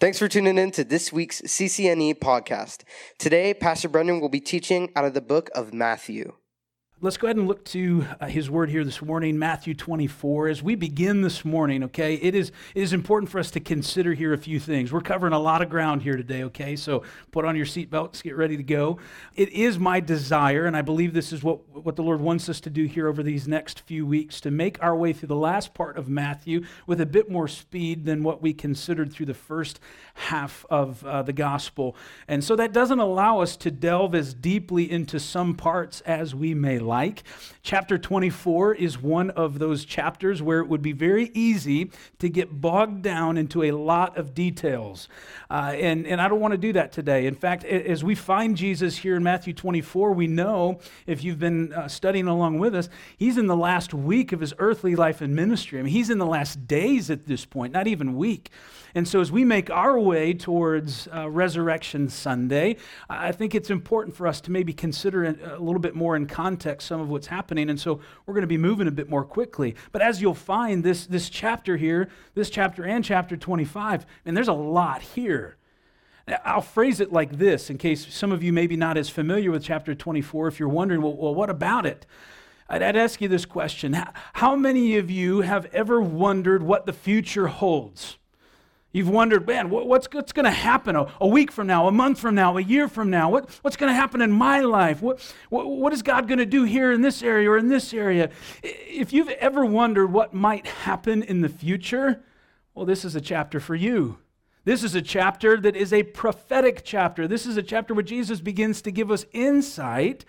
Thanks for tuning in to this week's CCNE podcast. Today, Pastor Brendan will be teaching out of the book of Matthew. Let's go ahead and look to uh, his word here this morning, Matthew 24. As we begin this morning, okay, it is, it is important for us to consider here a few things. We're covering a lot of ground here today, okay? So put on your seatbelts, get ready to go. It is my desire, and I believe this is what, what the Lord wants us to do here over these next few weeks, to make our way through the last part of Matthew with a bit more speed than what we considered through the first half of uh, the gospel. And so that doesn't allow us to delve as deeply into some parts as we may like. Chapter 24 is one of those chapters where it would be very easy to get bogged down into a lot of details. Uh, and, and I don't want to do that today. In fact, as we find Jesus here in Matthew 24, we know, if you've been uh, studying along with us, he's in the last week of his earthly life and ministry. I mean, he's in the last days at this point, not even week. And so, as we make our way towards uh, Resurrection Sunday, I think it's important for us to maybe consider a little bit more in context some of what's happening. And so, we're going to be moving a bit more quickly. But as you'll find, this, this chapter here, this chapter and chapter 25, and there's a lot here. I'll phrase it like this in case some of you maybe not as familiar with chapter 24. If you're wondering, well, well what about it? I'd, I'd ask you this question How many of you have ever wondered what the future holds? You've wondered, man, what's, what's going to happen a, a, week from now, a month from now, a year from now? What, what's going to happen in my life? What, what, what is God going to do here in this area or in this area? If you've ever wondered what might happen in the future, well, this is a chapter for you. This is a chapter that is a prophetic chapter. This is a chapter where Jesus begins to give us insight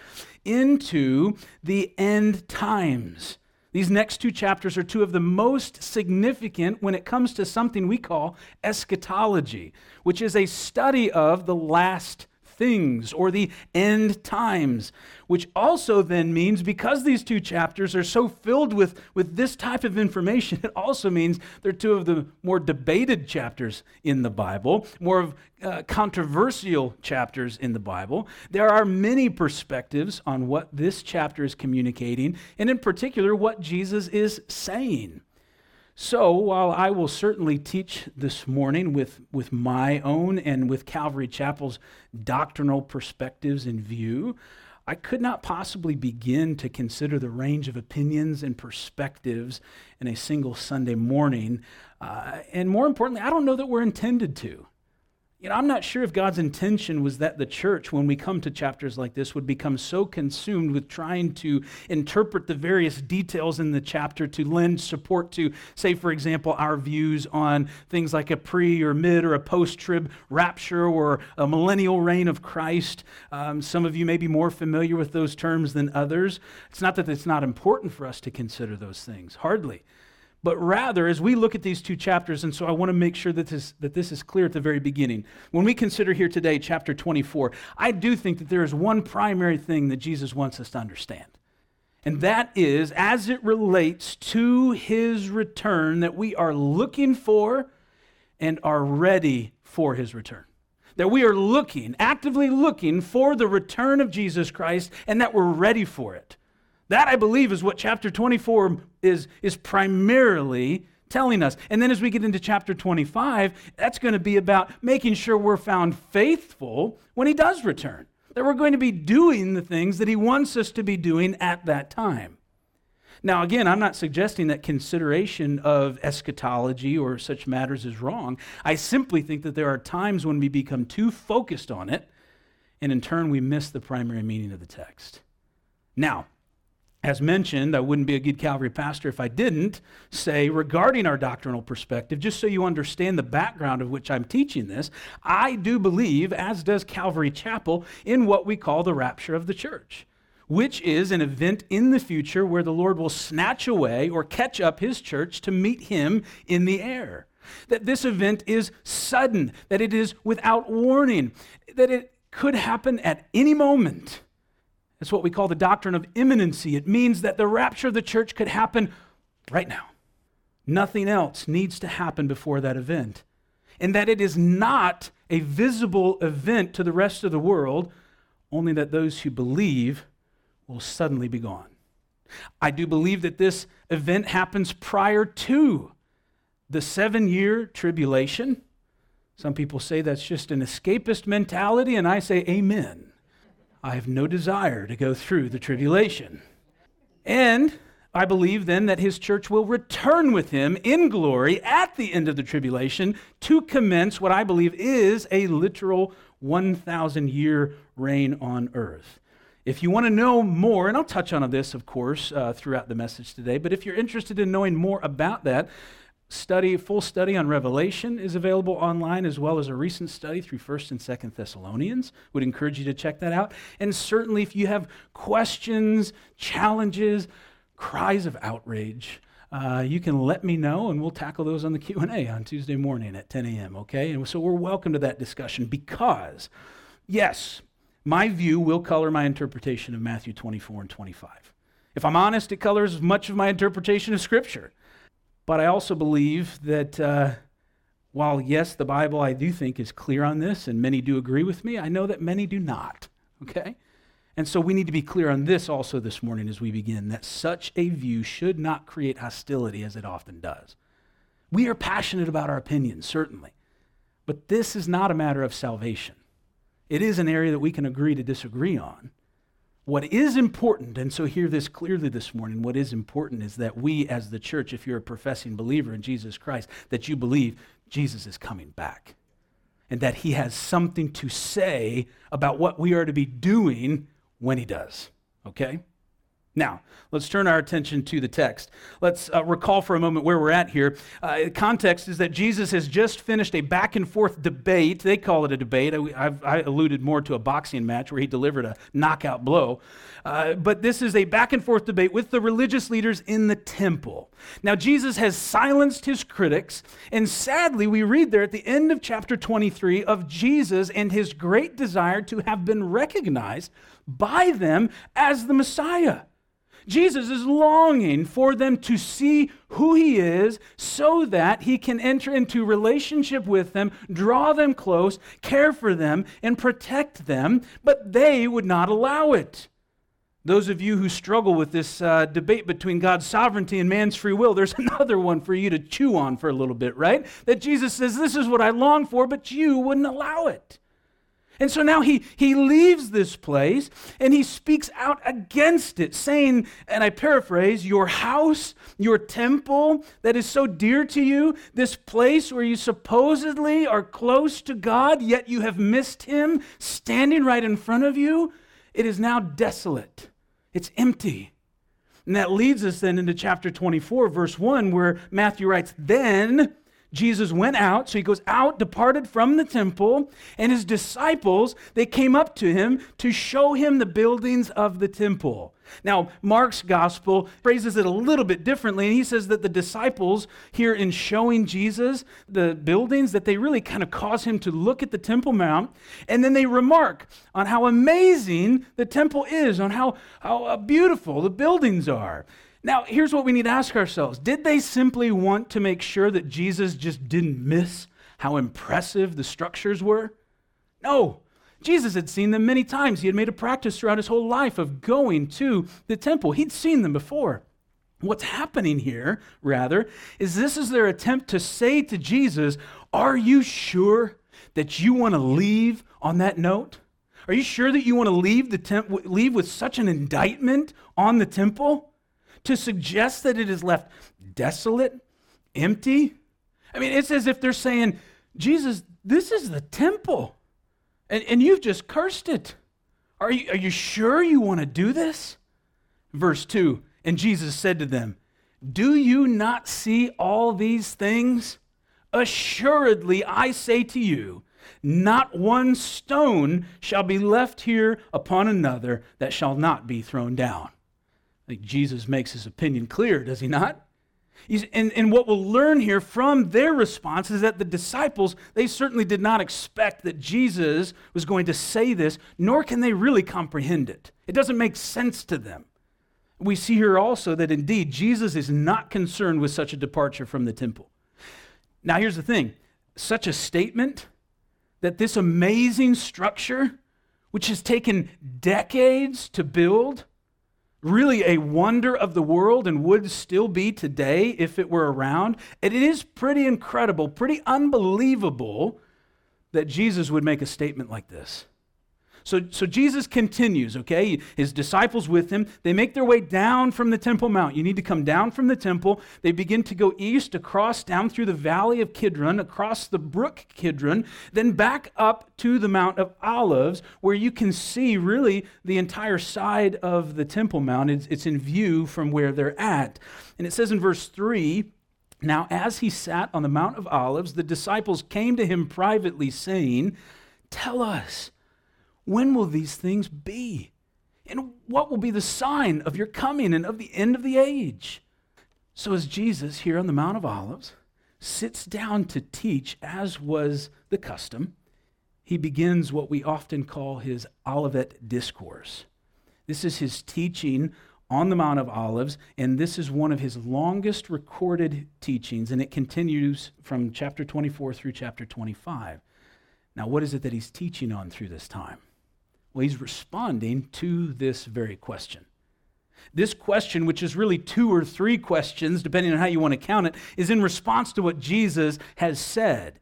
into the end times. These next two chapters are two of the most significant when it comes to something we call eschatology, which is a study of the last things or the end times, which also then means because these two chapters are so filled with, with this type of information, it also means they're two of the more debated chapters in the Bible, more of uh, controversial chapters in the Bible. There are many perspectives on what this chapter is communicating, and in particular, what Jesus is saying. So, while I will certainly teach this morning with, with my own and with Calvary Chapel's doctrinal perspectives in view, I could not possibly begin to consider the range of opinions and perspectives in a single Sunday morning. Uh, and more importantly, I don't know that we're intended to. You know, I'm not sure if God's intention was that the church, when we come to chapters like this, would become so consumed with trying to interpret the various details in the chapter to lend support to, say, for example, our views on things like a pre or mid or a post trib rapture or a millennial reign of Christ. Um, some of you may be more familiar with those terms than others. It's not that it's not important for us to consider those things, hardly but rather as we look at these two chapters and so i want to make sure that this, that this is clear at the very beginning. When we consider here today chapter 24 i do think that there is one primary thing that jesus wants us to understand. And that is as it relates to his return that we are looking for and are ready for his return. That we are looking actively looking for the return of jesus christ and that we're ready for it that, I believe, is what chapter 24 is, is primarily telling us. And then as we get into chapter 25, that's going to be about making sure we're found faithful when he does return, that we're going to be doing the things that he wants us to be doing at that time. Now, again, I'm not suggesting that consideration of eschatology or such matters is wrong. I simply think that there are times when we become too focused on it, and in turn, we miss the primary meaning of the text. Now, as mentioned, I wouldn't be a good Calvary pastor if I didn't say, regarding our doctrinal perspective, just so you understand the background of which I'm teaching this, I do believe, as does Calvary Chapel, in what we call the rapture of the church, which is an event in the future where the Lord will snatch away or catch up his church to meet him in the air. That this event is sudden, that it is without warning, that it could happen at any moment it's what we call the doctrine of imminency. It means that the rapture of the church could happen right now. Nothing else needs to happen before that event. And that it is not a visible event to the rest of the world, only that those who believe will suddenly be gone. I do believe that this event happens prior to the seven year tribulation Some people say that's just an escapist mentality, and I say, Amen. I have no desire to go through the tribulation. And I believe then that his church will return with him in glory at the end of the tribulation to commence what I believe is a literal 1,000 year reign on earth. If you want to know more, and I'll touch on this, of course, uh, throughout the message today, but if you're interested in knowing more about that, study, full study on Revelation is available online, as well as a recent study through 1st and 2nd Thessalonians. Would encourage you to check that out. And certainly, if you have questions, challenges, cries of outrage, uh, you can let me know and we'll tackle those on the q&a on tuesday morning at 10 a.m okay and so we're welcome to that discussion because yes my view will color my interpretation of matthew 24 and 25 if i'm honest it colors much of my interpretation of scripture but i also believe that uh, while yes the bible i do think is clear on this and many do agree with me i know that many do not okay and so we need to be clear on this also this morning as we begin that such a view should not create hostility as it often does. We are passionate about our opinions, certainly, but this is not a matter of salvation. It is an area that we can agree to disagree on. What is important, and so hear this clearly this morning, what is important is that we as the church, if you're a professing believer in Jesus Christ, that you believe Jesus is coming back and that he has something to say about what we are to be doing when he does. Okay? Now, let's turn our attention to the text. Let's uh, recall for a moment where we're at here. Uh, context is that Jesus has just finished a back and forth debate. They call it a debate. I, I alluded more to a boxing match where he delivered a knockout blow. Uh, but this is a back and forth debate with the religious leaders in the temple. Now, Jesus has silenced his critics, and sadly, we read there at the end of chapter 23 of Jesus and his great desire to have been recognized by them as the Messiah. Jesus is longing for them to see who he is so that he can enter into relationship with them, draw them close, care for them, and protect them, but they would not allow it. Those of you who struggle with this uh, debate between God's sovereignty and man's free will, there's another one for you to chew on for a little bit, right? That Jesus says, This is what I long for, but you wouldn't allow it. And so now he, he leaves this place and he speaks out against it, saying, and I paraphrase, Your house, your temple that is so dear to you, this place where you supposedly are close to God, yet you have missed him standing right in front of you, it is now desolate. It's empty. And that leads us then into chapter 24, verse 1, where Matthew writes, Then Jesus went out, so he goes out, departed from the temple, and his disciples, they came up to him to show him the buildings of the temple. Now, Mark's gospel phrases it a little bit differently, and he says that the disciples here in showing Jesus the buildings, that they really kind of cause him to look at the Temple Mount, and then they remark on how amazing the temple is, on how, how uh, beautiful the buildings are. Now, here's what we need to ask ourselves Did they simply want to make sure that Jesus just didn't miss how impressive the structures were? No. Jesus had seen them many times. He had made a practice throughout his whole life of going to the temple. He'd seen them before. What's happening here, rather, is this is their attempt to say to Jesus, Are you sure that you want to leave on that note? Are you sure that you want to leave, the temp- leave with such an indictment on the temple? To suggest that it is left desolate, empty. I mean, it's as if they're saying, Jesus, this is the temple, and, and you've just cursed it. Are you, are you sure you want to do this? Verse 2 And Jesus said to them, Do you not see all these things? Assuredly, I say to you, not one stone shall be left here upon another that shall not be thrown down. I think Jesus makes his opinion clear, does he not? And, and what we'll learn here from their response is that the disciples, they certainly did not expect that Jesus was going to say this, nor can they really comprehend it. It doesn't make sense to them. We see here also that indeed Jesus is not concerned with such a departure from the temple. Now, here's the thing such a statement that this amazing structure, which has taken decades to build, really a wonder of the world and would still be today if it were around. And it is pretty incredible, pretty unbelievable that Jesus would make a statement like this. So, so Jesus continues, okay? His disciples with him, they make their way down from the Temple Mount. You need to come down from the temple. They begin to go east across down through the valley of Kidron, across the brook Kidron, then back up to the Mount of Olives, where you can see really the entire side of the Temple Mount. It's, it's in view from where they're at. And it says in verse 3 Now, as he sat on the Mount of Olives, the disciples came to him privately, saying, Tell us, when will these things be? And what will be the sign of your coming and of the end of the age? So, as Jesus here on the Mount of Olives sits down to teach, as was the custom, he begins what we often call his Olivet Discourse. This is his teaching on the Mount of Olives, and this is one of his longest recorded teachings, and it continues from chapter 24 through chapter 25. Now, what is it that he's teaching on through this time? Well, he's responding to this very question. This question, which is really two or three questions, depending on how you want to count it, is in response to what Jesus has said.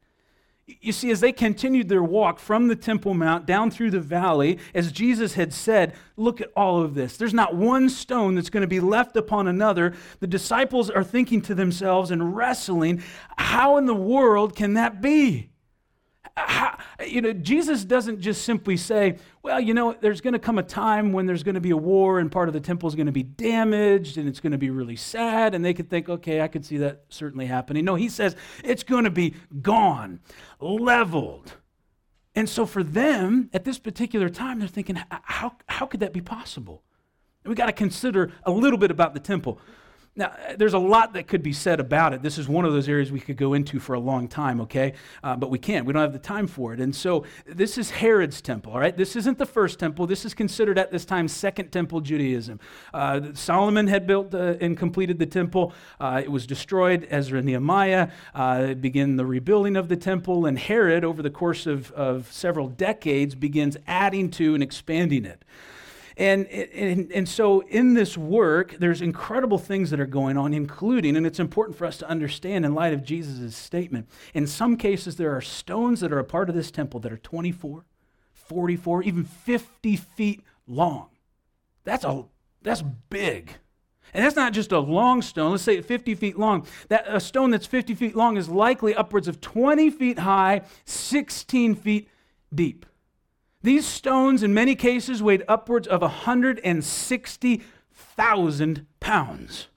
You see, as they continued their walk from the Temple Mount down through the valley, as Jesus had said, look at all of this. There's not one stone that's going to be left upon another. The disciples are thinking to themselves and wrestling, how in the world can that be? how, you know, Jesus doesn't just simply say, well, you know, there's going to come a time when there's going to be a war and part of the temple is going to be damaged and it's going to be really sad. And they could think, okay, I could see that certainly happening. No, he says it's going to be gone, leveled. And so for them, at this particular time, they're thinking, how, how could that be possible? We got to consider a little bit about the temple. Now, there's a lot that could be said about it. This is one of those areas we could go into for a long time, okay? Uh, but we can't. We don't have the time for it. And so this is Herod's temple, all right? This isn't the first temple. This is considered at this time Second Temple Judaism. Uh, Solomon had built uh, and completed the temple. Uh, it was destroyed. Ezra Nehemiah uh, began the rebuilding of the temple. And Herod, over the course of, of several decades, begins adding to and expanding it. And, and, and so in this work, there's incredible things that are going on, including, and it's important for us to understand in light of Jesus' statement, in some cases, there are stones that are a part of this temple that are 24, 44, even 50 feet long. That's, a, that's big. And that's not just a long stone. Let's say 50 feet long. That a stone that's 50 feet long is likely upwards of 20 feet high, 16 feet deep. These stones, in many cases, weighed upwards of 160,000 pounds.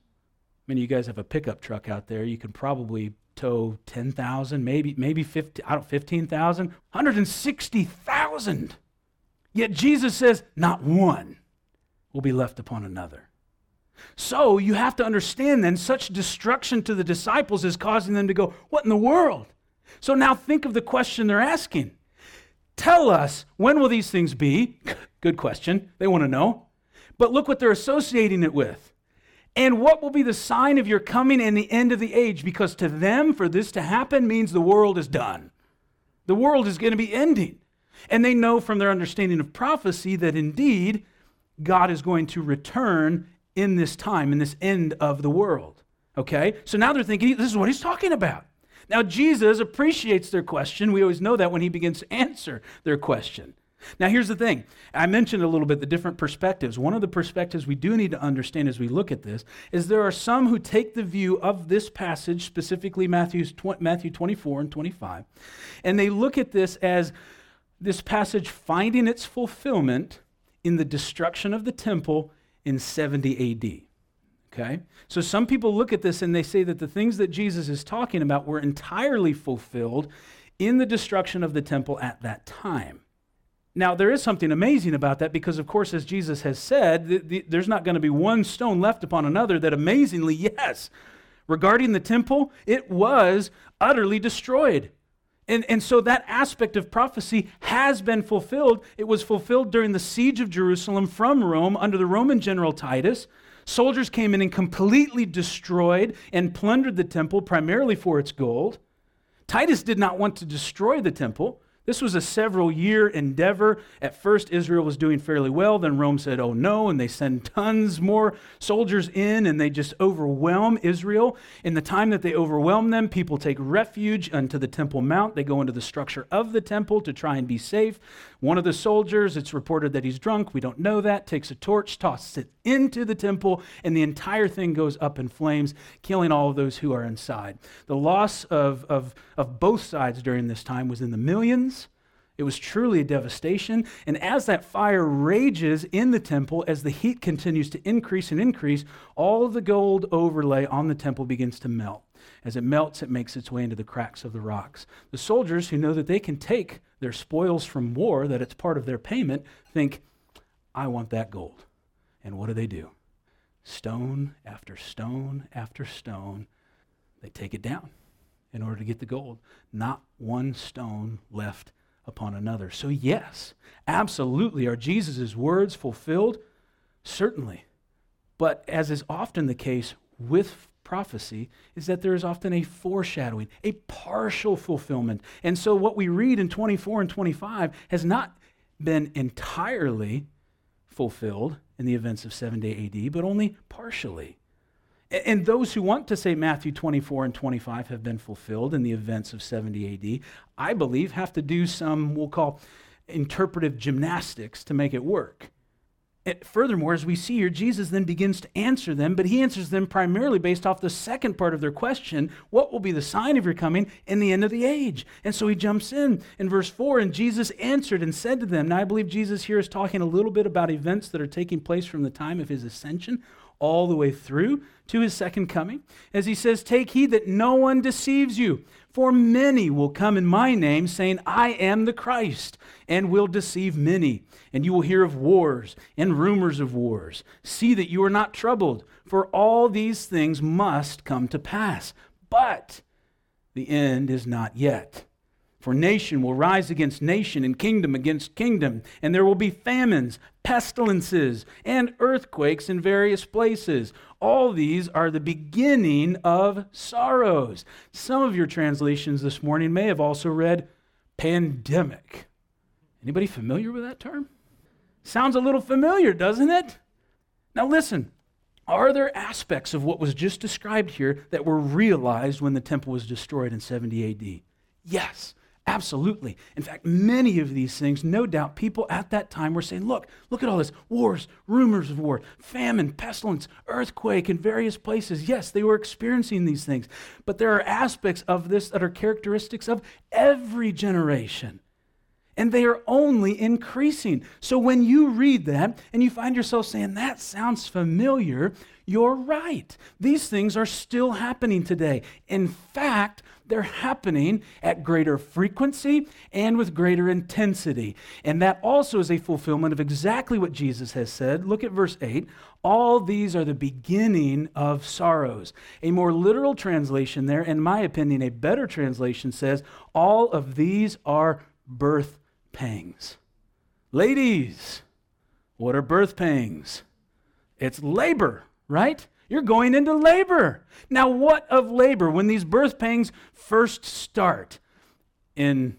Many of you guys have a pickup truck out there. You can probably tow 10,000, maybe, maybe 50, I don't 15,000, 160,000. Yet Jesus says, not one will be left upon another. So you have to understand then, such destruction to the disciples is causing them to go, What in the world? So now think of the question they're asking Tell us, when will these things be? Good question. They want to know. But look what they're associating it with. And what will be the sign of your coming and the end of the age? Because to them, for this to happen means the world is done. The world is going to be ending. And they know from their understanding of prophecy that indeed God is going to return in this time, in this end of the world. Okay? So now they're thinking, this is what he's talking about. Now, Jesus appreciates their question. We always know that when he begins to answer their question. Now, here's the thing. I mentioned a little bit the different perspectives. One of the perspectives we do need to understand as we look at this is there are some who take the view of this passage, specifically Matthew's, Matthew 24 and 25, and they look at this as this passage finding its fulfillment in the destruction of the temple in 70 AD. Okay? So some people look at this and they say that the things that Jesus is talking about were entirely fulfilled in the destruction of the temple at that time. Now, there is something amazing about that because, of course, as Jesus has said, the, the, there's not going to be one stone left upon another. That amazingly, yes, regarding the temple, it was utterly destroyed. And, and so that aspect of prophecy has been fulfilled. It was fulfilled during the siege of Jerusalem from Rome under the Roman general Titus. Soldiers came in and completely destroyed and plundered the temple primarily for its gold. Titus did not want to destroy the temple. This was a several year endeavor. At first, Israel was doing fairly well. Then Rome said, oh no, and they send tons more soldiers in and they just overwhelm Israel. In the time that they overwhelm them, people take refuge unto the Temple Mount. They go into the structure of the temple to try and be safe. One of the soldiers, it's reported that he's drunk. We don't know that. Takes a torch, tosses it into the temple, and the entire thing goes up in flames, killing all of those who are inside. The loss of, of, of both sides during this time was in the millions. It was truly a devastation. And as that fire rages in the temple, as the heat continues to increase and increase, all of the gold overlay on the temple begins to melt. As it melts, it makes its way into the cracks of the rocks. The soldiers who know that they can take their spoils from war, that it's part of their payment, think, I want that gold. And what do they do? Stone after stone after stone, they take it down in order to get the gold. Not one stone left upon another. So, yes, absolutely, are Jesus' words fulfilled? Certainly. But as is often the case with prophecy, is that there is often a foreshadowing, a partial fulfillment. And so, what we read in 24 and 25 has not been entirely fulfilled in the events of 70 AD, but only partially. And those who want to say Matthew 24 and 25 have been fulfilled in the events of 70 AD, I believe have to do some, we'll call interpretive gymnastics to make it work. And furthermore, as we see here, Jesus then begins to answer them, but he answers them primarily based off the second part of their question what will be the sign of your coming in the end of the age? And so he jumps in in verse 4 and Jesus answered and said to them. Now, I believe Jesus here is talking a little bit about events that are taking place from the time of his ascension all the way through to his second coming. As he says, Take heed that no one deceives you, for many will come in my name, saying, I am the Christ, and will deceive many. And you will hear of wars and rumors of wars. See that you are not troubled, for all these things must come to pass. But the end is not yet. For nation will rise against nation and kingdom against kingdom, and there will be famines, pestilences, and earthquakes in various places. All these are the beginning of sorrows. Some of your translations this morning may have also read pandemic. Anybody familiar with that term? Sounds a little familiar, doesn't it? Now listen, are there aspects of what was just described here that were realized when the temple was destroyed in 70 AD? Yes. Absolutely. In fact, many of these things, no doubt, people at that time were saying, look, look at all this wars, rumors of war, famine, pestilence, earthquake in various places. Yes, they were experiencing these things. But there are aspects of this that are characteristics of every generation. And they are only increasing. So when you read that and you find yourself saying, that sounds familiar, you're right. These things are still happening today. In fact, they're happening at greater frequency and with greater intensity. And that also is a fulfillment of exactly what Jesus has said. Look at verse 8. All these are the beginning of sorrows. A more literal translation there, in my opinion, a better translation says, All of these are birth pangs. Ladies, what are birth pangs? It's labor, right? You're going into labor. Now, what of labor when these birth pangs first start? In,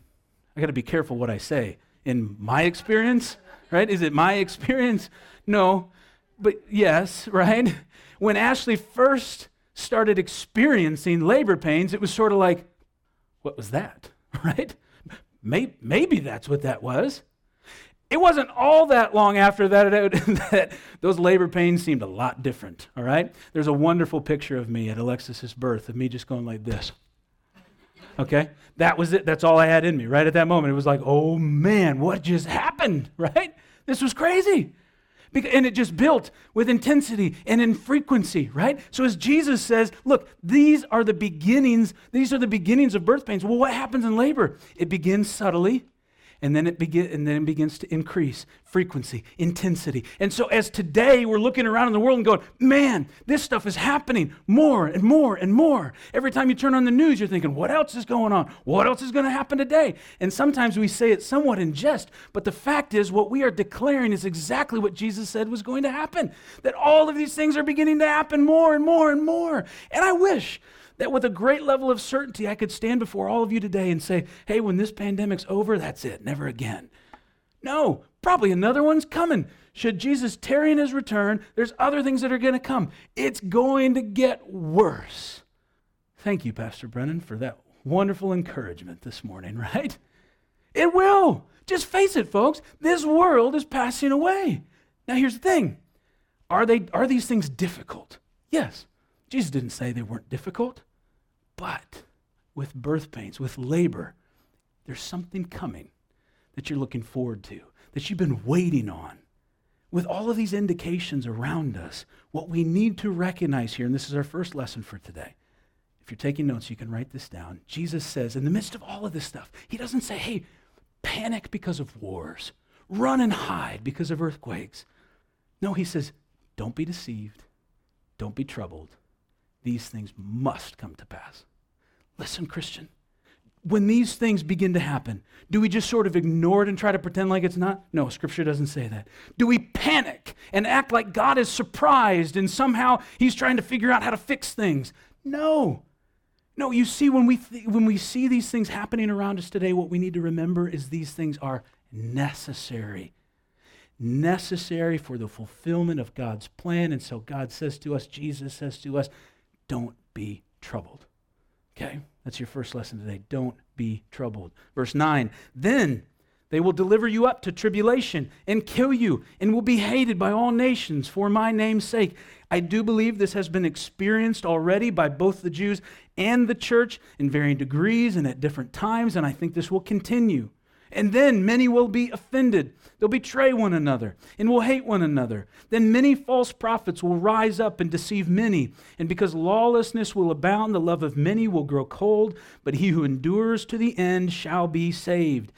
I got to be careful what I say. In my experience, right? Is it my experience? No, but yes, right? When Ashley first started experiencing labor pains, it was sort of like, what was that, right? Maybe, maybe that's what that was. It wasn't all that long after that, that those labor pains seemed a lot different, all right? There's a wonderful picture of me at Alexis's birth of me just going like this. Okay? That was it. That's all I had in me right at that moment. It was like, oh man, what just happened, right? This was crazy. And it just built with intensity and in frequency, right? So as Jesus says, look, these are the beginnings, these are the beginnings of birth pains. Well, what happens in labor? It begins subtly and then it begin, and then it begins to increase frequency, intensity. And so as today we're looking around in the world and going, man, this stuff is happening more and more and more. Every time you turn on the news, you're thinking, what else is going on? What else is going to happen today? And sometimes we say it somewhat in jest, but the fact is what we are declaring is exactly what Jesus said was going to happen. That all of these things are beginning to happen more and more and more. And I wish that with a great level of certainty, I could stand before all of you today and say, hey, when this pandemic's over, that's it, never again. No, probably another one's coming. Should Jesus tarry in his return, there's other things that are going to come. It's going to get worse. Thank you, Pastor Brennan, for that wonderful encouragement this morning, right? It will. Just face it, folks. This world is passing away. Now, here's the thing are, they, are these things difficult? Yes. Jesus didn't say they weren't difficult, but with birth pains, with labor, there's something coming that you're looking forward to, that you've been waiting on. With all of these indications around us, what we need to recognize here, and this is our first lesson for today. If you're taking notes, you can write this down. Jesus says, in the midst of all of this stuff, he doesn't say, hey, panic because of wars, run and hide because of earthquakes. No, he says, don't be deceived, don't be troubled. These things must come to pass. Listen, Christian, when these things begin to happen, do we just sort of ignore it and try to pretend like it's not? No, Scripture doesn't say that. Do we panic and act like God is surprised and somehow He's trying to figure out how to fix things? No. No, you see, when we, th- when we see these things happening around us today, what we need to remember is these things are necessary. Necessary for the fulfillment of God's plan. And so God says to us, Jesus says to us, don't be troubled. Okay? That's your first lesson today. Don't be troubled. Verse 9, then they will deliver you up to tribulation and kill you and will be hated by all nations for my name's sake. I do believe this has been experienced already by both the Jews and the church in varying degrees and at different times, and I think this will continue. And then many will be offended. They'll betray one another and will hate one another. Then many false prophets will rise up and deceive many. And because lawlessness will abound, the love of many will grow cold, but he who endures to the end shall be saved.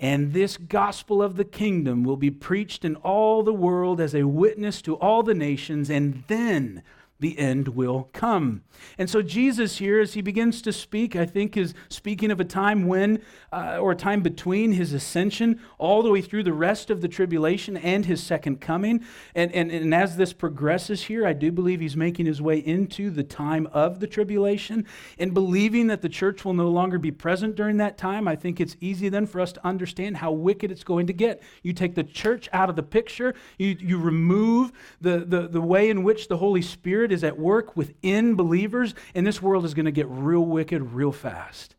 And this gospel of the kingdom will be preached in all the world as a witness to all the nations, and then the end will come. And so, Jesus here, as he begins to speak, I think is speaking of a time when, uh, or a time between his ascension all the way through the rest of the tribulation and his second coming. And, and, and as this progresses here, I do believe he's making his way into the time of the tribulation. And believing that the church will no longer be present during that time, I think it's easy then for us to understand how wicked it's going to get. You take the church out of the picture, you, you remove the, the, the way in which the Holy Spirit Spirit is at work within believers, and this world is going to get real wicked real fast.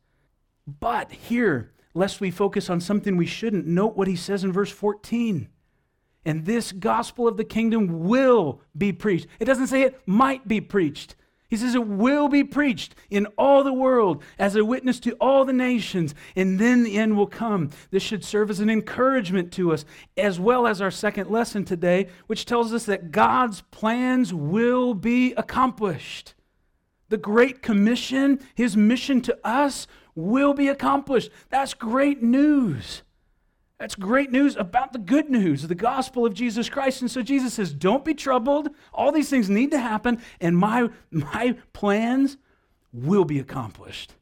But here, lest we focus on something we shouldn't, note what he says in verse 14. And this gospel of the kingdom will be preached. It doesn't say it might be preached. He says it will be preached in all the world as a witness to all the nations, and then the end will come. This should serve as an encouragement to us, as well as our second lesson today, which tells us that God's plans will be accomplished. The Great Commission, his mission to us, will be accomplished. That's great news. That's great news about the good news, the gospel of Jesus Christ. And so Jesus says, Don't be troubled. All these things need to happen, and my, my plans will be accomplished.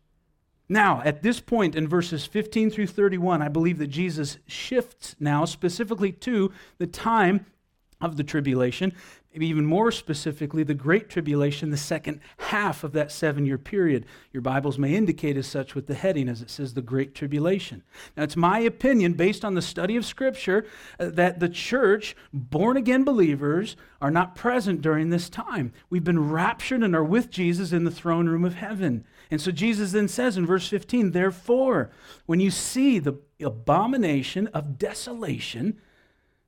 Now, at this point in verses 15 through 31, I believe that Jesus shifts now specifically to the time of the tribulation even more specifically, the Great Tribulation, the second half of that seven year period. Your Bibles may indicate as such with the heading as it says the Great Tribulation. Now, it's my opinion, based on the study of Scripture, uh, that the church, born again believers, are not present during this time. We've been raptured and are with Jesus in the throne room of heaven. And so Jesus then says in verse 15, Therefore, when you see the abomination of desolation,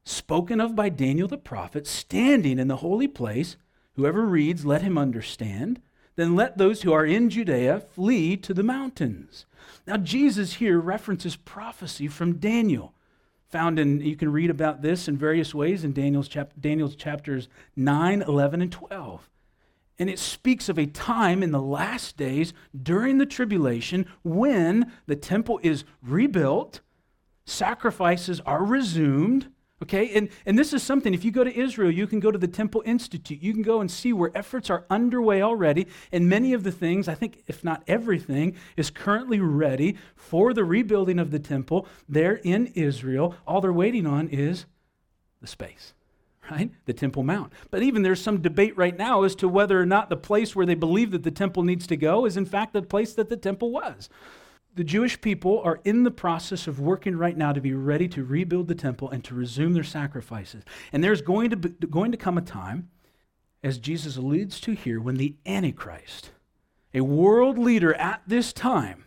spoken of by Daniel the prophet, standing in the holy place. Whoever reads, let him understand. Then let those who are in Judea flee to the mountains. Now, Jesus here references prophecy from Daniel. Found in, you can read about this in various ways in Daniel's, chap- Daniel's chapters 9, 11, and 12. And it speaks of a time in the last days during the tribulation when the temple is rebuilt, sacrifices are resumed, Okay, and, and this is something, if you go to Israel, you can go to the Temple Institute. You can go and see where efforts are underway already. And many of the things, I think, if not everything, is currently ready for the rebuilding of the temple there in Israel. All they're waiting on is the space, right? The Temple Mount. But even there's some debate right now as to whether or not the place where they believe that the temple needs to go is in fact the place that the temple was. The Jewish people are in the process of working right now to be ready to rebuild the temple and to resume their sacrifices. And there's going to, be, going to come a time, as Jesus alludes to here, when the Antichrist, a world leader at this time,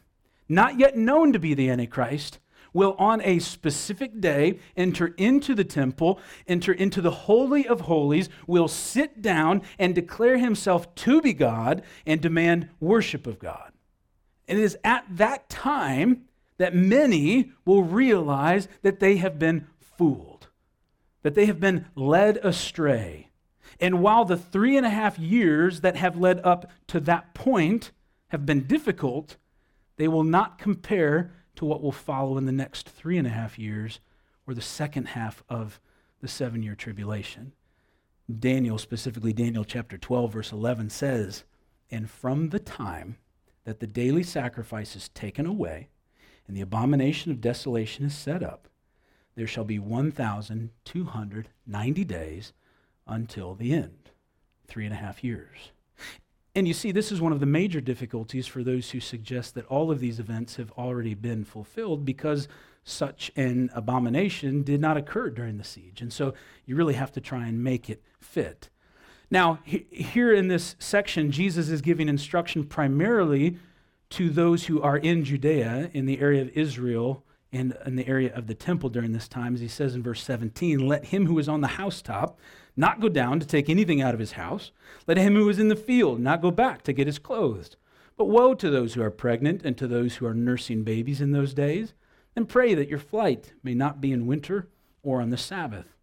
not yet known to be the Antichrist, will on a specific day enter into the temple, enter into the Holy of Holies, will sit down and declare himself to be God and demand worship of God. And it is at that time that many will realize that they have been fooled, that they have been led astray. And while the three and a half years that have led up to that point have been difficult, they will not compare to what will follow in the next three and a half years or the second half of the seven year tribulation. Daniel, specifically Daniel chapter 12, verse 11, says, And from the time that the daily sacrifice is taken away and the abomination of desolation is set up, there shall be 1,290 days until the end. Three and a half years. And you see, this is one of the major difficulties for those who suggest that all of these events have already been fulfilled because such an abomination did not occur during the siege. And so you really have to try and make it fit. Now, he, here in this section, Jesus is giving instruction primarily to those who are in Judea, in the area of Israel, and in the area of the temple during this time. As he says in verse 17, let him who is on the housetop not go down to take anything out of his house. Let him who is in the field not go back to get his clothes. But woe to those who are pregnant and to those who are nursing babies in those days. And pray that your flight may not be in winter or on the Sabbath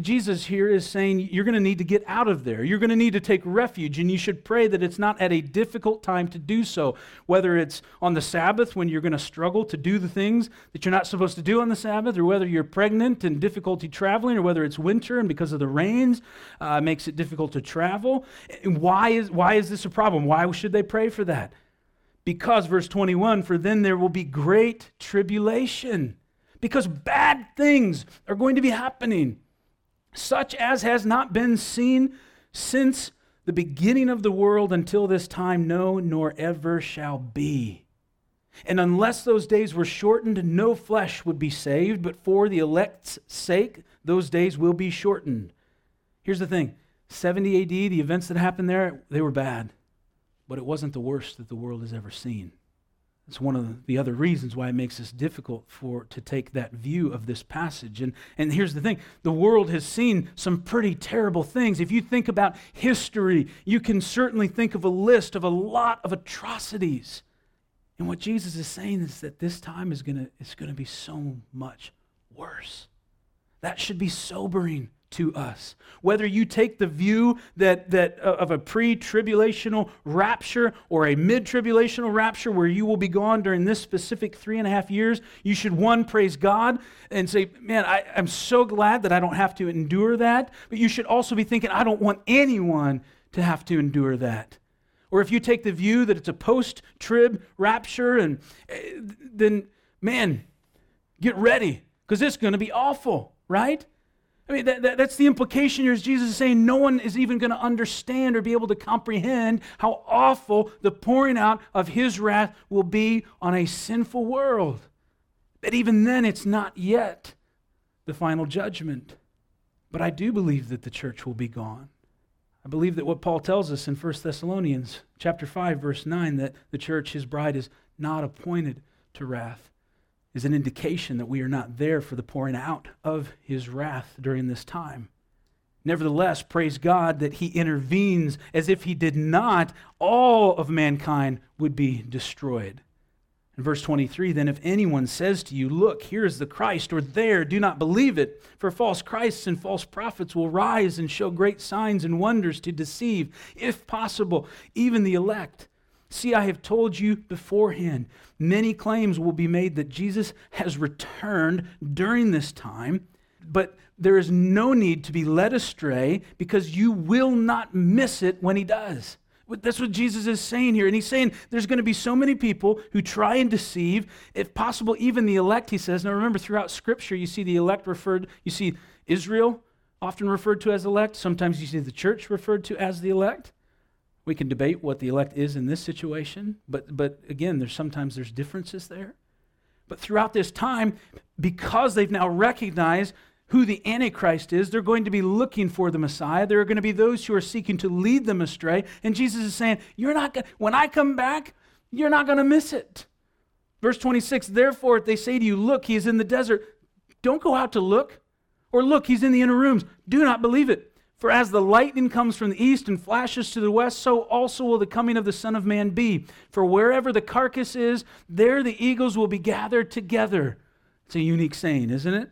Jesus here is saying you're going to need to get out of there. You're going to need to take refuge, and you should pray that it's not at a difficult time to do so. Whether it's on the Sabbath when you're going to struggle to do the things that you're not supposed to do on the Sabbath, or whether you're pregnant and difficulty traveling, or whether it's winter and because of the rains uh, makes it difficult to travel. And why is, why is this a problem? Why should they pray for that? Because, verse 21, for then there will be great tribulation. Because bad things are going to be happening such as has not been seen since the beginning of the world until this time, no, nor ever shall be. And unless those days were shortened, no flesh would be saved, but for the elect's sake, those days will be shortened. Here's the thing 70 AD, the events that happened there, they were bad, but it wasn't the worst that the world has ever seen. It's one of the other reasons why it makes it difficult for to take that view of this passage. And, and here's the thing the world has seen some pretty terrible things. If you think about history, you can certainly think of a list of a lot of atrocities. And what Jesus is saying is that this time is gonna, is gonna be so much worse. That should be sobering to us. Whether you take the view that, that uh, of a pre-tribulational rapture or a mid-tribulational rapture where you will be gone during this specific three and a half years, you should one praise God and say, "Man, I, I'm so glad that I don't have to endure that." But you should also be thinking, "I don't want anyone to have to endure that." Or if you take the view that it's a post-trib rapture, and uh, then man, get ready because it's going to be awful, right? I mean, that, that, that's the implication here is Jesus is saying no one is even going to understand or be able to comprehend how awful the pouring out of his wrath will be on a sinful world. But even then, it's not yet the final judgment. But I do believe that the church will be gone. I believe that what Paul tells us in 1 Thessalonians chapter 5 verse 9 that the church his bride is not appointed to wrath is an indication that we are not there for the pouring out of his wrath during this time. Nevertheless, praise God that he intervenes as if he did not, all of mankind would be destroyed. In verse 23, then if anyone says to you, Look, here is the Christ, or there, do not believe it, for false Christs and false prophets will rise and show great signs and wonders to deceive, if possible, even the elect. See, I have told you beforehand. Many claims will be made that Jesus has returned during this time, but there is no need to be led astray because you will not miss it when he does. That's what Jesus is saying here. And he's saying there's going to be so many people who try and deceive, if possible, even the elect, he says. Now remember, throughout Scripture, you see the elect referred, you see Israel often referred to as elect. Sometimes you see the church referred to as the elect. We can debate what the elect is in this situation, but, but again, there's sometimes there's differences there. But throughout this time, because they've now recognized who the Antichrist is, they're going to be looking for the Messiah. There are going to be those who are seeking to lead them astray. And Jesus is saying, You're not going when I come back, you're not going to miss it. Verse 26, therefore, if they say to you, Look, he is in the desert, don't go out to look. Or look, he's in the inner rooms. Do not believe it. For as the lightning comes from the east and flashes to the west, so also will the coming of the Son of Man be. For wherever the carcass is, there the eagles will be gathered together. It's a unique saying, isn't it?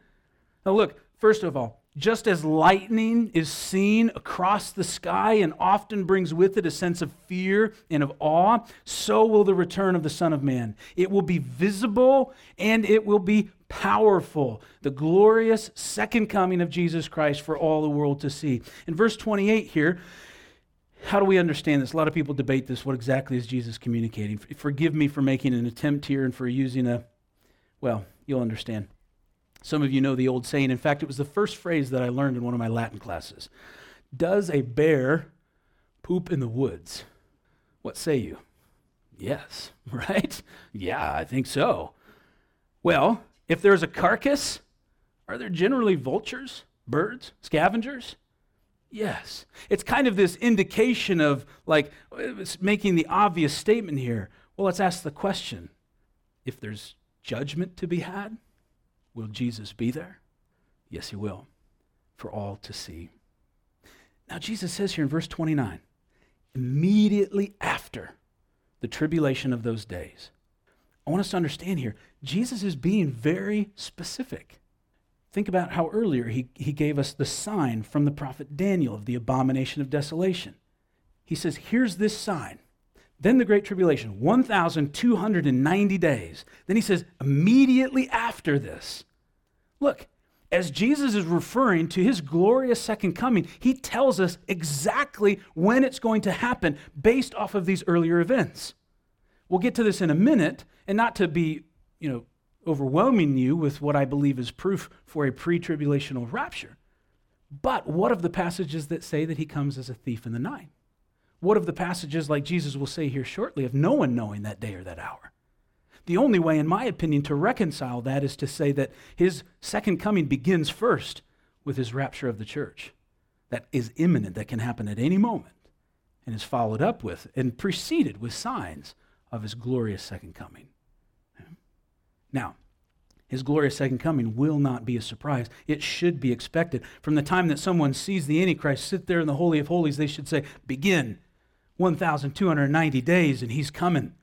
Now, look, first of all, just as lightning is seen across the sky and often brings with it a sense of fear and of awe, so will the return of the Son of Man. It will be visible and it will be powerful. The glorious second coming of Jesus Christ for all the world to see. In verse 28 here, how do we understand this? A lot of people debate this. What exactly is Jesus communicating? Forgive me for making an attempt here and for using a, well, you'll understand. Some of you know the old saying. In fact, it was the first phrase that I learned in one of my Latin classes. Does a bear poop in the woods? What say you? Yes, right? Yeah, I think so. Well, if there's a carcass, are there generally vultures, birds, scavengers? Yes. It's kind of this indication of like uh, it's making the obvious statement here. Well, let's ask the question if there's judgment to be had, Will Jesus be there? Yes, he will, for all to see. Now, Jesus says here in verse 29 immediately after the tribulation of those days. I want us to understand here, Jesus is being very specific. Think about how earlier he, he gave us the sign from the prophet Daniel of the abomination of desolation. He says, Here's this sign. Then the Great Tribulation, 1,290 days. Then he says, immediately after this, look, as Jesus is referring to his glorious second coming, he tells us exactly when it's going to happen based off of these earlier events. We'll get to this in a minute, and not to be, you know, overwhelming you with what I believe is proof for a pre tribulational rapture. But what of the passages that say that he comes as a thief in the night? What of the passages, like Jesus will say here shortly, of no one knowing that day or that hour? The only way, in my opinion, to reconcile that is to say that his second coming begins first with his rapture of the church. That is imminent, that can happen at any moment, and is followed up with and preceded with signs of his glorious second coming. Now, his glorious second coming will not be a surprise. It should be expected. From the time that someone sees the Antichrist sit there in the Holy of Holies, they should say, Begin 1,290 days, and he's coming.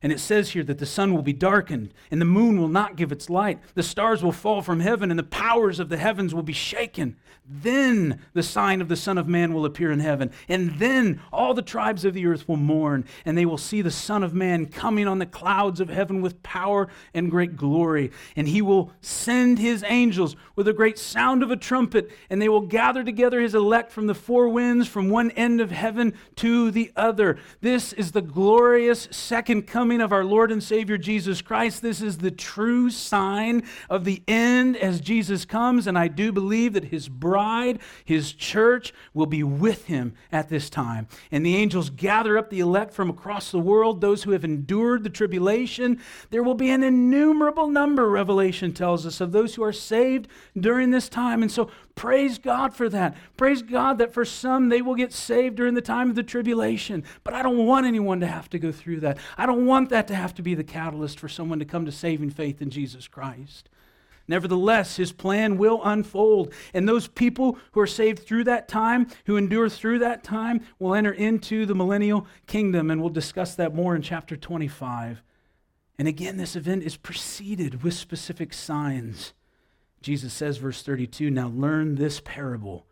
And it says here that the sun will be darkened, and the moon will not give its light. The stars will fall from heaven, and the powers of the heavens will be shaken. Then the sign of the Son of Man will appear in heaven. And then all the tribes of the earth will mourn, and they will see the Son of Man coming on the clouds of heaven with power and great glory. And he will send his angels with a great sound of a trumpet, and they will gather together his elect from the four winds, from one end of heaven to the other. This is the glorious second coming of our Lord and Savior Jesus Christ. This is the true sign of the end as Jesus comes, and I do believe that his bride bride, his church, will be with him at this time. And the angels gather up the elect from across the world, those who have endured the tribulation. There will be an innumerable number, Revelation tells us, of those who are saved during this time. And so praise God for that. Praise God that for some they will get saved during the time of the tribulation. But I don't want anyone to have to go through that. I don't want that to have to be the catalyst for someone to come to saving faith in Jesus Christ. Nevertheless, his plan will unfold, and those people who are saved through that time, who endure through that time, will enter into the millennial kingdom, and we'll discuss that more in chapter 25. And again, this event is preceded with specific signs. Jesus says, verse 32, Now learn this parable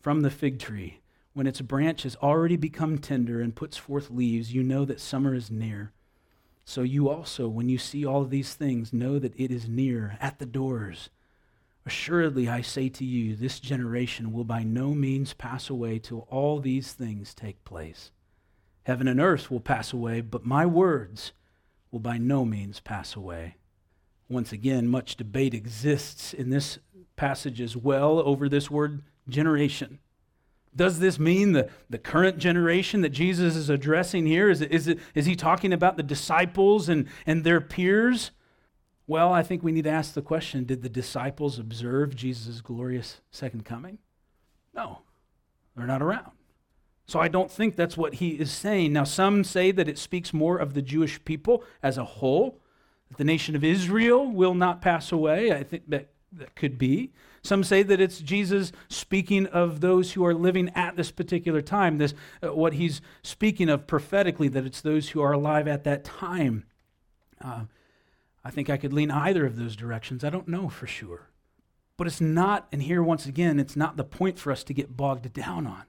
from the fig tree. When its branch has already become tender and puts forth leaves, you know that summer is near. So you also, when you see all these things, know that it is near, at the doors. Assuredly, I say to you, this generation will by no means pass away till all these things take place. Heaven and earth will pass away, but my words will by no means pass away. Once again, much debate exists in this passage as well over this word generation. Does this mean the, the current generation that Jesus is addressing here? Is, it, is, it, is he talking about the disciples and, and their peers? Well, I think we need to ask the question Did the disciples observe Jesus' glorious second coming? No, they're not around. So I don't think that's what he is saying. Now, some say that it speaks more of the Jewish people as a whole, that the nation of Israel will not pass away. I think that, that could be. Some say that it's Jesus speaking of those who are living at this particular time, this uh, what he's speaking of prophetically, that it's those who are alive at that time. Uh, I think I could lean either of those directions. I don't know for sure. But it's not, and here once again, it's not the point for us to get bogged down on.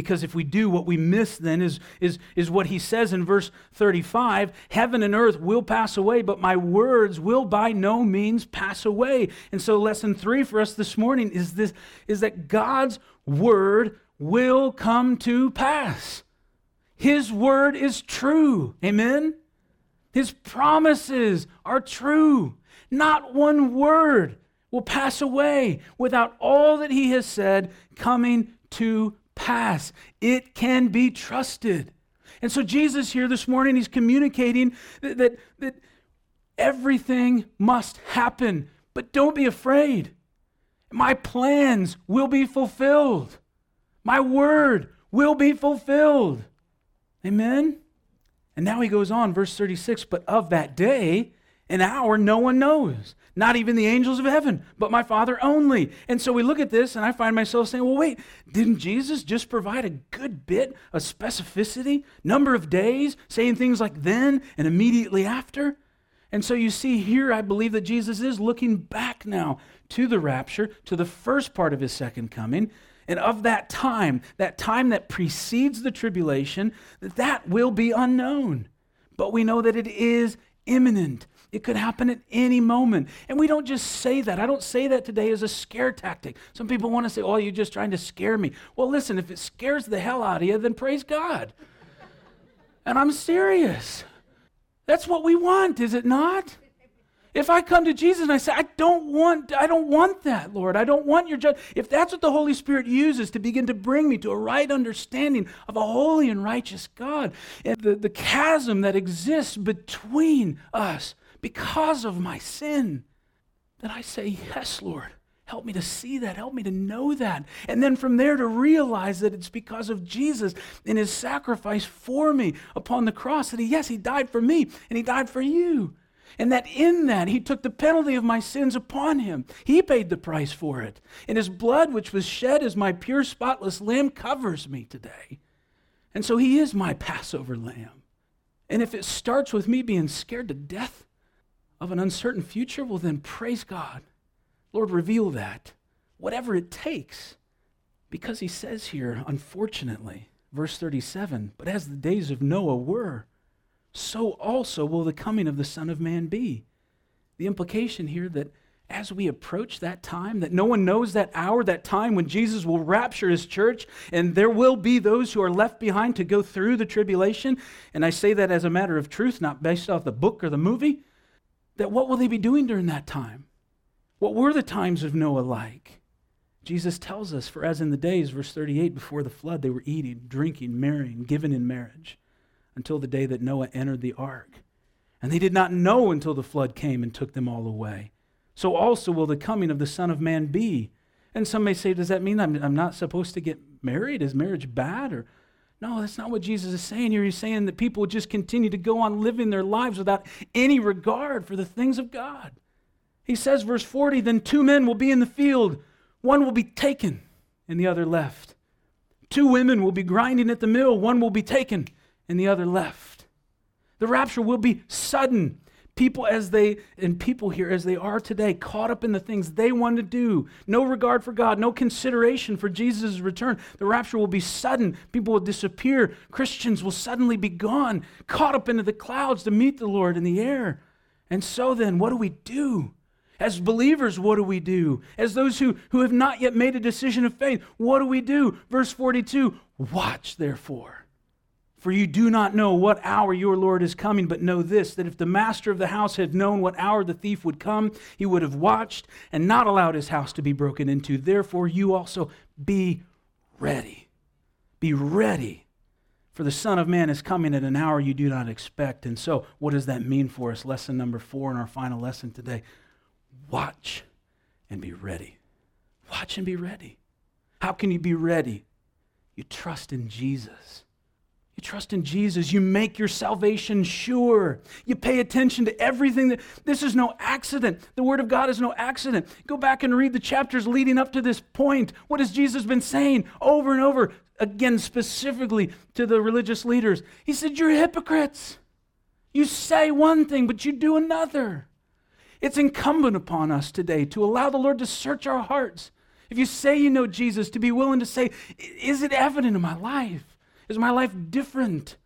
Because if we do, what we miss then is, is, is what he says in verse 35 Heaven and earth will pass away, but my words will by no means pass away. And so, lesson three for us this morning is, this, is that God's word will come to pass. His word is true. Amen? His promises are true. Not one word will pass away without all that he has said coming to pass. It can be trusted. And so Jesus here this morning, he's communicating that, that, that everything must happen, but don't be afraid. My plans will be fulfilled. My word will be fulfilled. Amen? And now he goes on, verse 36 But of that day and hour no one knows, not even the angels of heaven, but my Father only. And so we look at this, and I find myself saying, well, wait, didn't Jesus just provide a good bit of specificity, number of days, saying things like then and immediately after? And so you see here, I believe that Jesus is looking back now to the rapture, to the first part of his second coming. And of that time, that time that precedes the tribulation, that will be unknown. But we know that it is imminent. It could happen at any moment. And we don't just say that. I don't say that today as a scare tactic. Some people want to say, oh, you're just trying to scare me. Well, listen, if it scares the hell out of you, then praise God. and I'm serious. That's what we want, is it not? If I come to Jesus and I say, I don't want, I don't want that, Lord. I don't want your judgment. If that's what the Holy Spirit uses to begin to bring me to a right understanding of a holy and righteous God, and the, the chasm that exists between us because of my sin, that I say, Yes, Lord. Help me to see that. Help me to know that. And then from there to realize that it's because of Jesus and his sacrifice for me upon the cross that he, yes, he died for me and he died for you. And that in that he took the penalty of my sins upon him. He paid the price for it. And his blood, which was shed as my pure, spotless lamb, covers me today. And so he is my Passover lamb. And if it starts with me being scared to death of an uncertain future, well, then praise God. Lord, reveal that, whatever it takes. Because he says here, unfortunately, verse 37, but as the days of Noah were, so also will the coming of the Son of Man be. The implication here that as we approach that time, that no one knows that hour, that time when Jesus will rapture his church, and there will be those who are left behind to go through the tribulation. And I say that as a matter of truth, not based off the book or the movie that what will they be doing during that time? What were the times of Noah like? Jesus tells us, for as in the days, verse 38, before the flood, they were eating, drinking, marrying, given in marriage, until the day that Noah entered the ark. And they did not know until the flood came and took them all away. So also will the coming of the Son of Man be. And some may say, does that mean I'm, I'm not supposed to get married? Is marriage bad? Or no, that's not what Jesus is saying here. He's saying that people just continue to go on living their lives without any regard for the things of God. He says, verse 40, then two men will be in the field, one will be taken and the other left. Two women will be grinding at the mill, one will be taken and the other left. The rapture will be sudden people as they and people here as they are today caught up in the things they want to do. No regard for god no consideration for jesus' return. The rapture will be sudden. People will disappear. Christians will suddenly be gone caught up into the clouds to meet the lord in the air. And so then what do we do? As believers what do we do? As those who, who have not yet made a decision of faith what do we do? Verse 42 watch therefore For you do not know what hour your Lord is coming, but know this that if the master of the house had known what hour the thief would come, he would have watched and not allowed his house to be broken into. Therefore, you also be ready. Be ready. For the Son of Man is coming at an hour you do not expect. And so, what does that mean for us? Lesson number four in our final lesson today watch and be ready. Watch and be ready. How can you be ready? You trust in Jesus. You trust in Jesus. You make your salvation sure. You pay attention to everything that this is no accident. The word of God is no accident. Go back and read the chapters leading up to this point. What has Jesus been saying over and over again specifically to the religious leaders? He said, "You're hypocrites. You say one thing, but you do another." It's incumbent upon us today to allow the Lord to search our hearts. If you say you know Jesus, to be willing to say, "Is it evident in my life?" Is my life different?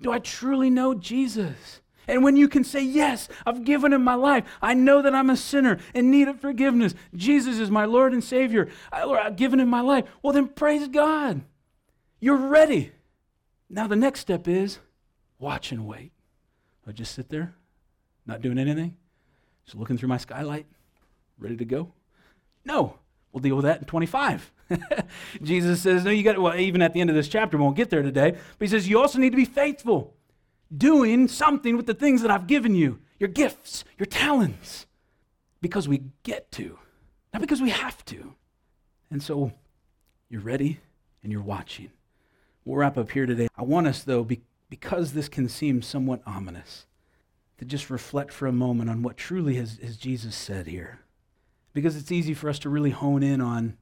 Do I truly know Jesus? And when you can say, Yes, I've given him my life, I know that I'm a sinner in need of forgiveness. Jesus is my Lord and Savior. I, I've given him my life. Well, then praise God. You're ready. Now, the next step is watch and wait. I just sit there, not doing anything, just looking through my skylight, ready to go. No, we'll deal with that in 25. Jesus says, no, you got, well, even at the end of this chapter, we won't get there today, but he says, you also need to be faithful, doing something with the things that I've given you, your gifts, your talents, because we get to, not because we have to. And so you're ready and you're watching. We'll wrap up here today. I want us, though, be, because this can seem somewhat ominous, to just reflect for a moment on what truly has, has Jesus said here. Because it's easy for us to really hone in on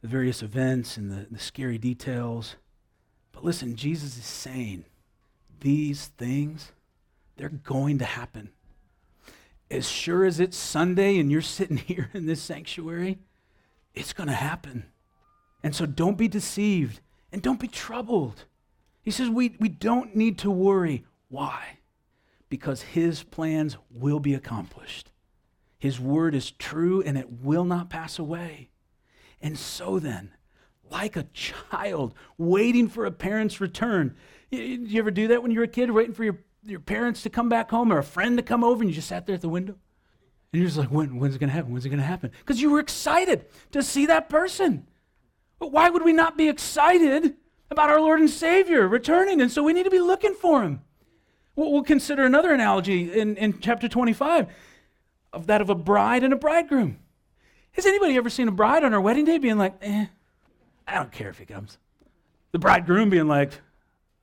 the various events and the, the scary details. But listen, Jesus is saying these things, they're going to happen. As sure as it's Sunday and you're sitting here in this sanctuary, it's going to happen. And so don't be deceived and don't be troubled. He says we, we don't need to worry. Why? Because his plans will be accomplished. His word is true and it will not pass away. And so then, like a child waiting for a parent's return. Did you ever do that when you were a kid, waiting for your, your parents to come back home or a friend to come over and you just sat there at the window? And you're just like, when, when's it going to happen? When's it going to happen? Because you were excited to see that person. But why would we not be excited about our Lord and Savior returning? And so we need to be looking for him. We'll, we'll consider another analogy in, in chapter 25 of that of a bride and a bridegroom. Has anybody ever seen a bride on her wedding day being like, eh, I don't care if he comes? The bridegroom being like,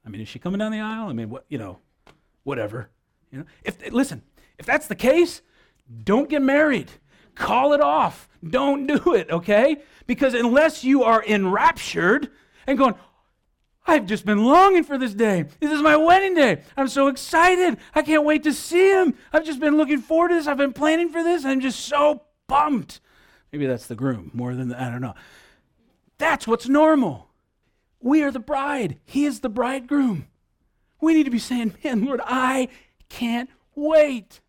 I mean, is she coming down the aisle? I mean, what, you know, whatever. You know, if listen, if that's the case, don't get married. Call it off. Don't do it, okay? Because unless you are enraptured and going, I've just been longing for this day. This is my wedding day. I'm so excited. I can't wait to see him. I've just been looking forward to this. I've been planning for this. I'm just so pumped. Maybe that's the groom more than the, I don't know. That's what's normal. We are the bride. He is the bridegroom. We need to be saying, man, Lord, I can't wait.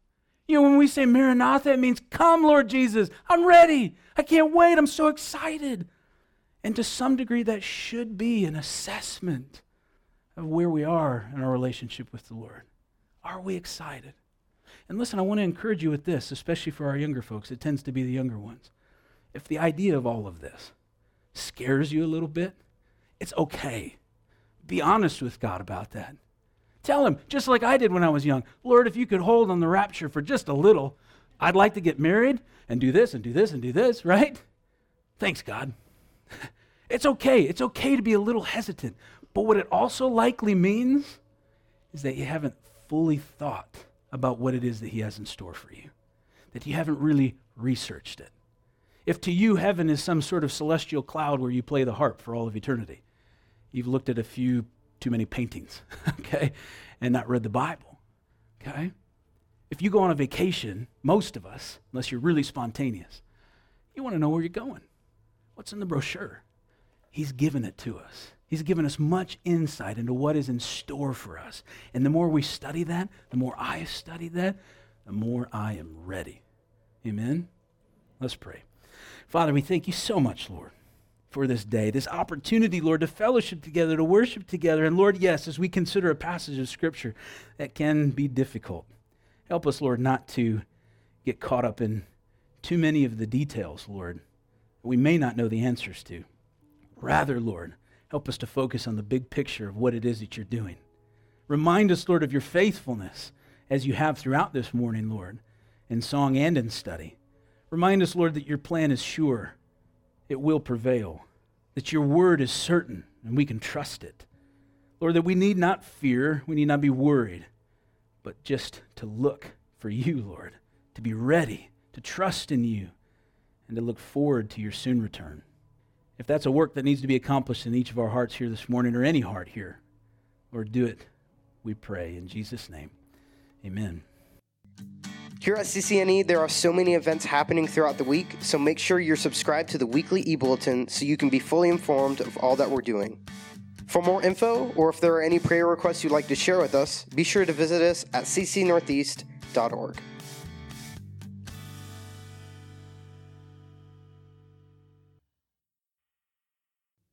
You know, when we say Maranatha, it means, come, Lord Jesus. I'm ready. I can't wait. I'm so excited. And to some degree, that should be an assessment of where we are in our relationship with the Lord. Are we excited? And listen, I want to encourage you with this, especially for our younger folks. It tends to be the younger ones if the idea of all of this scares you a little bit, it's okay. Be honest with God about that. Tell Him, just like I did when I was young, Lord, if you could hold on the rapture for just a little, I'd like to get married and do this and do this and do this, right? Thanks, God. it's okay. It's okay to be a little hesitant. But what it also likely means is that you haven't fully thought about what it is that He has in store for you, that you haven't really researched it if to you heaven is some sort of celestial cloud where you play the harp for all of eternity, you've looked at a few too many paintings, okay, and not read the Bible, okay? If you go on a vacation, most of us, unless you're really spontaneous, you want to know where you're going. What's in the brochure? He's given it to us. He's given us much insight into what is in store for us. And the more we study that, the more I study that, the more I am ready. Amen? Let's pray. Father, we thank you so much, Lord, for this day, this opportunity, Lord, to fellowship together, to worship together. And Lord, yes, as we consider a passage of Scripture that can be difficult, help us, Lord, not to get caught up in too many of the details, Lord, we may not know the answers to. Rather, Lord, help us to focus on the big picture of what it is that you're doing. Remind us, Lord, of your faithfulness as you have throughout this morning, Lord, in song and in study. Remind us, Lord, that your plan is sure, it will prevail, that your word is certain, and we can trust it. Lord, that we need not fear, we need not be worried, but just to look for you, Lord, to be ready, to trust in you, and to look forward to your soon return. If that's a work that needs to be accomplished in each of our hearts here this morning, or any heart here, Lord, do it, we pray. In Jesus' name, amen. Here at CCNE, there are so many events happening throughout the week, so make sure you're subscribed to the weekly e bulletin so you can be fully informed of all that we're doing. For more info, or if there are any prayer requests you'd like to share with us, be sure to visit us at ccnortheast.org.